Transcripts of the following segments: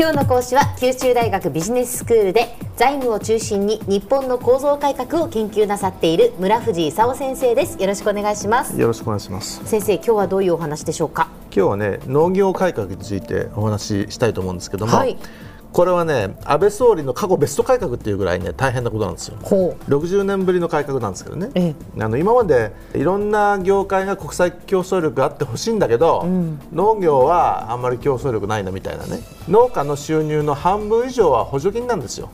今日の講師は九州大学ビジネススクールで財務を中心に日本の構造改革を研究なさっている村藤勲先生です。よろしくお願いします。よろしくお願いします。先生今日はどういうお話でしょうか？今日はね農業改革についてお話ししたいと思うんですけども、はいこれはね安倍総理の過去ベスト改革っていうぐらいね大変なことなんですよ。60年ぶりの改革なんですけどね、ええ、あの今までいろんな業界が国際競争力があってほしいんだけど、うん、農業はあんまり競争力ないなみたいなね。農家の収入の半分以上は補助金なんですよ。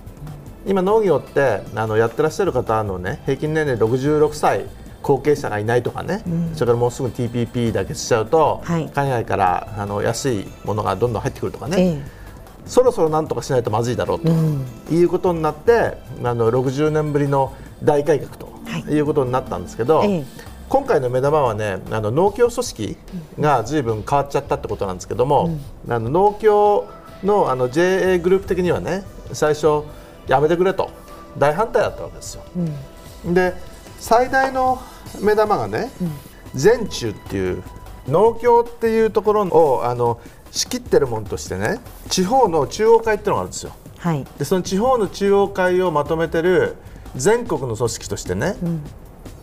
今農業ってあのやってらっしゃる方のね平均年齢66歳後継者がいないとかね、うん、それからもうすぐ TPP だけしちゃうと、はい、海外からあの安いものがどんどん入ってくるとかね、えそろそろなんとかしないとまずいだろうと、いうことになってあの60年ぶりの大改革とい。うことになったんですけど、はい今回の目玉はねあの農協組織がずいぶん変わっちゃったってことなんですけども、うん、あの農協のあの JA グループ的にはね最初やめてくれと。大反対だったわけですよ。うん、で最大の目玉がね、全中っていう農協っていうところをあの仕切ってるものとしてね地方の中央会っていうのがあるんですよ。はい、でその地方の中央会をまとめてる全国の組織としてね、うん、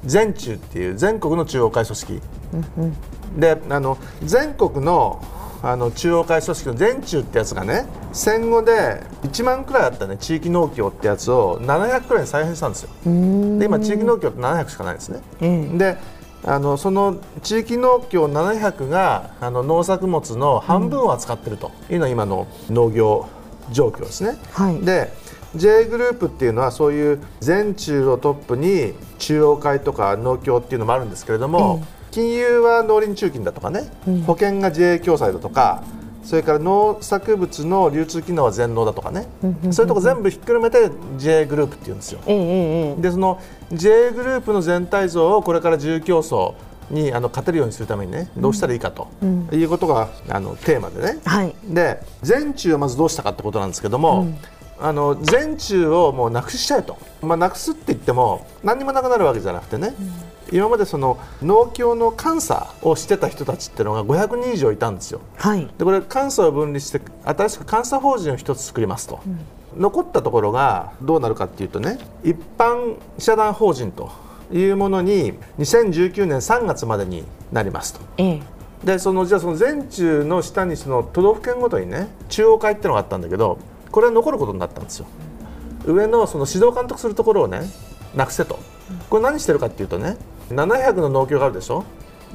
全中っていう全国の中央会組織、うんうん、であの全国のあの中央会組織の全中ってやつがね戦後で1万くらいあったね地域農協ってやつを700くらいに再編したんですよ。で今地域農協って700しかないですね、うん、であのその地域農協700があの農作物の半分を扱っていると。いうのは今の農業状況ですね。はい、で J グループっていうのはそういう全中をトップに中央会とか農協っていうのもあるんですけれども、金融は農林中金だとかね、うん、保険が JA 共済だとかそれから農作物の流通機能は全農だとかね、そういうとこ全部ひっくるめて JA グループっていうんですよ。でその JA グループの全体像をこれから自由競争にあの勝てるようにするためにねどうしたらいいかと、いうことがあのテーマでね、はい、で全中をまずどうしたかってことなんですけども、うん、あの全中をもうなくしちゃえと、まあ、なくすって言っても何にもなくなるわけじゃなくてね、うん今までその農協の監査をしてた人たちっていうのが500人以上いたんですよ。はい、でこれ監査を分離して新しく監査法人を1つ作りますと、うん、残ったところがどうなるかっていうとね一般社団法人というものに2019年3月までになりますと。ええでそのじゃあその全中の下にその都道府県ごとにね中央会っていうのがあったんだけどこれは残ることになったんですよ。上のその指導監督するところをねなくせとこれ何してるかっていうとね700の農協があるでしょ？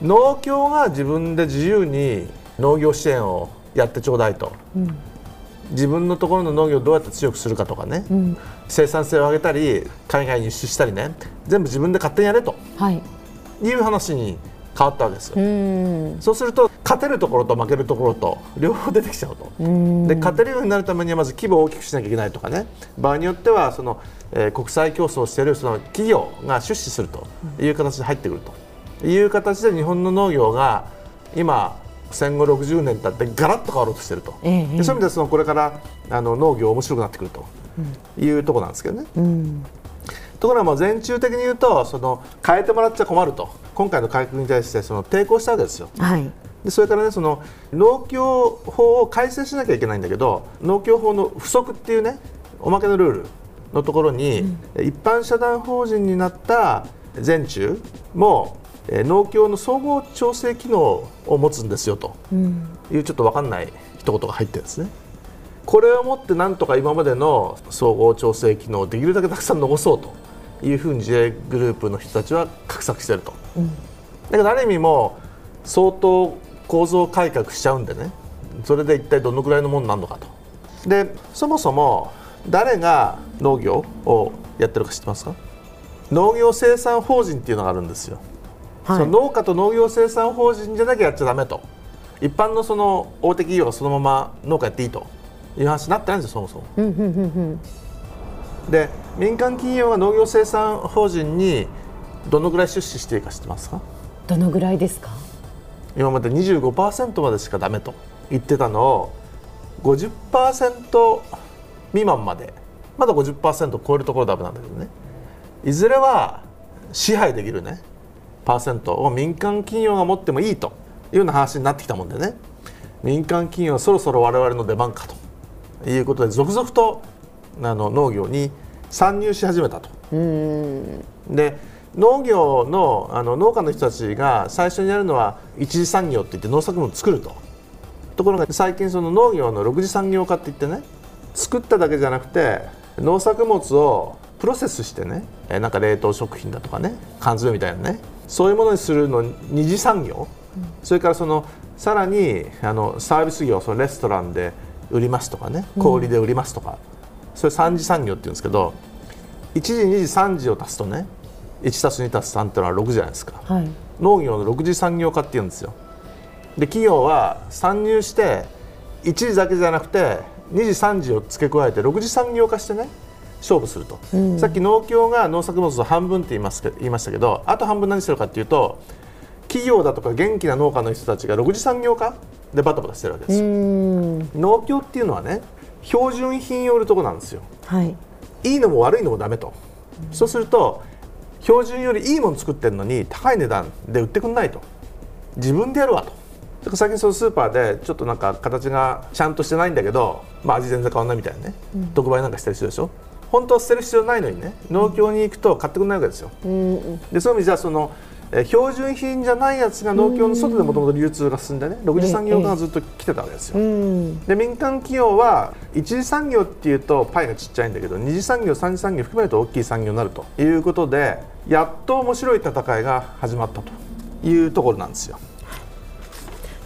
農協が自分で自由に農業支援をやってちょうだいと、うん、自分のところの農業をどうやって強くするかとかね、うん、生産性を上げたり海外に輸出したりね。全部自分で勝手にやれと、はい、いう話に変わったわけですよ。そうすると勝てるところと負けるところと両方出てきちゃうと。で勝てるようになるためにはまず規模を大きくしなきゃいけないとかね。場合によってはその、えー、国際競争しているその企業が出資するという形で入ってくると。いう形で日本の農業が今戦後60年経ってガラッと変わろうとしていると、ええ、そういう意味でそのこれからあの農業面白くなってくるというところなんですけどね。うん。ところがもう全中的に言うとその変えてもらっちゃ困ると今回の改革に対してその抵抗したわけですよ。はい。でそれからねその農協法を改正しなきゃいけないんだけど農協法の不足っていうねおまけのルールのところに、うん、一般社団法人になった全中も農協の総合調整機能を持つんですよと。いうちょっと分かんない一言が入ってるんですね。これをもってなんとか今までの総合調整機能をできるだけたくさん残そうというふうに J グループの人たちは画策していると、うん、だけどある意味も相当構造改革しちゃうんでね。それで一体どのくらいのものになるのかと。でそもそも誰が農業をやってるか知ってますか？農業生産法人っていうのがあるんですよ、はい、その農家と農業生産法人じゃなきゃやっちゃだめと。一般のその大手企業はそのまま農家やっていいという話になってないんですよそもそも。で民間企業が農業生産法人にどのぐらい出資していいか知ってますか？どのぐらいですか？今まで25%までしかダメと言ってたのを50%未満までまだ50%超えるところダメなんだけどね。いずれは支配できるねパーセントを民間企業が持ってもいいというような話になってきたもんでね。民間企業そろそろ我々の出番かということで続々とあの農業に参入し始めたと。で農業のあの農家の人たちが最初にやるのは一次産業って言って農作物を作ると。ところが最近その農業の6次産業化って言ってね作っただけじゃなくて農作物をプロセスしてねなんか冷凍食品だとかね缶詰みたいなねそういうものにするの二次産業、うん、それからそのさらにあのサービス業そのレストランで売りますとかね小売で売りますとか、うん、それ三次産業って言うんですけど1時2時3時を足すとね1たす2たす3っていうのは6じゃないですか、はい、農業の6次産業化っていうんですよ。で企業は参入して1時だけじゃなくて2時3時を付け加えて6次産業化してね勝負すると、うん、さっき農協が農作物の半分って言います言いましたけどあと半分何してるかっていうと企業だとか元気な農家の人たちが6次産業化でバタバタしてるわけですよ。農協っていうのはね標準品を売るとこなんですよ、はい、いいのも悪いのもダメと、うん、そうすると標準よりいいもの作ってるのに高い値段で売ってくんないと。自分でやるわと。最近そのスーパーでちょっとなんか形がちゃんとしてないんだけど、まあ、味全然変わらないみたいなね、うん、特売なんかしたりするでしょ。本当は捨てる必要ないのにね。農協に行くと買ってくれないわけですよ、うん、でそういう意味じゃそのえ標準品じゃないやつが農協の外でもともと流通が進んでね6次産業がずっと来てたわけですよ、で民間企業は1次産業っていうとパイがちっちゃいんだけど2次産業3次産業含めると大きい産業になるということでやっと面白い戦いが始まったというところなんですよ。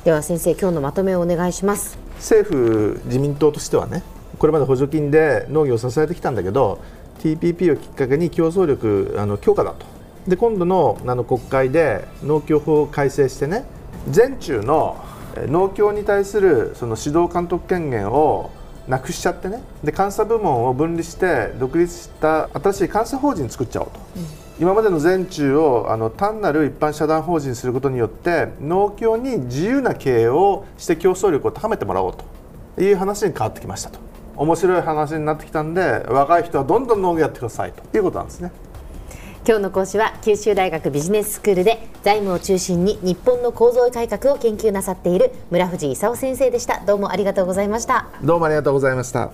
では先生今日のまとめをお願いします。政府自民党としてはねこれまで補助金で農業を支えてきたんだけど TPP をきっかけに競争力あの強化だとで今度のあの国会で農協法を改正してね全中の農協に対するその指導監督権限をなくしちゃってねで監査部門を分離して独立した新しい監査法人作っちゃおうと、うん、今までの全中をあの単なる一般社団法人にすることによって農協に自由な経営をして競争力を高めてもらおうと。いう話に変わってきましたと。面白い話になってきたんで若い人はどんどん農業やってくださいと。いうことなんですね。今日の講師は九州大学ビジネススクールで財務を中心に日本の構造改革を研究なさっている村藤勲先生でした。どうもありがとうございました。どうもありがとうございました。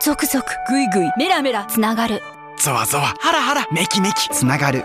続々ぐいぐいメラメラつながる。ゾワゾワハラハラメキメキつながる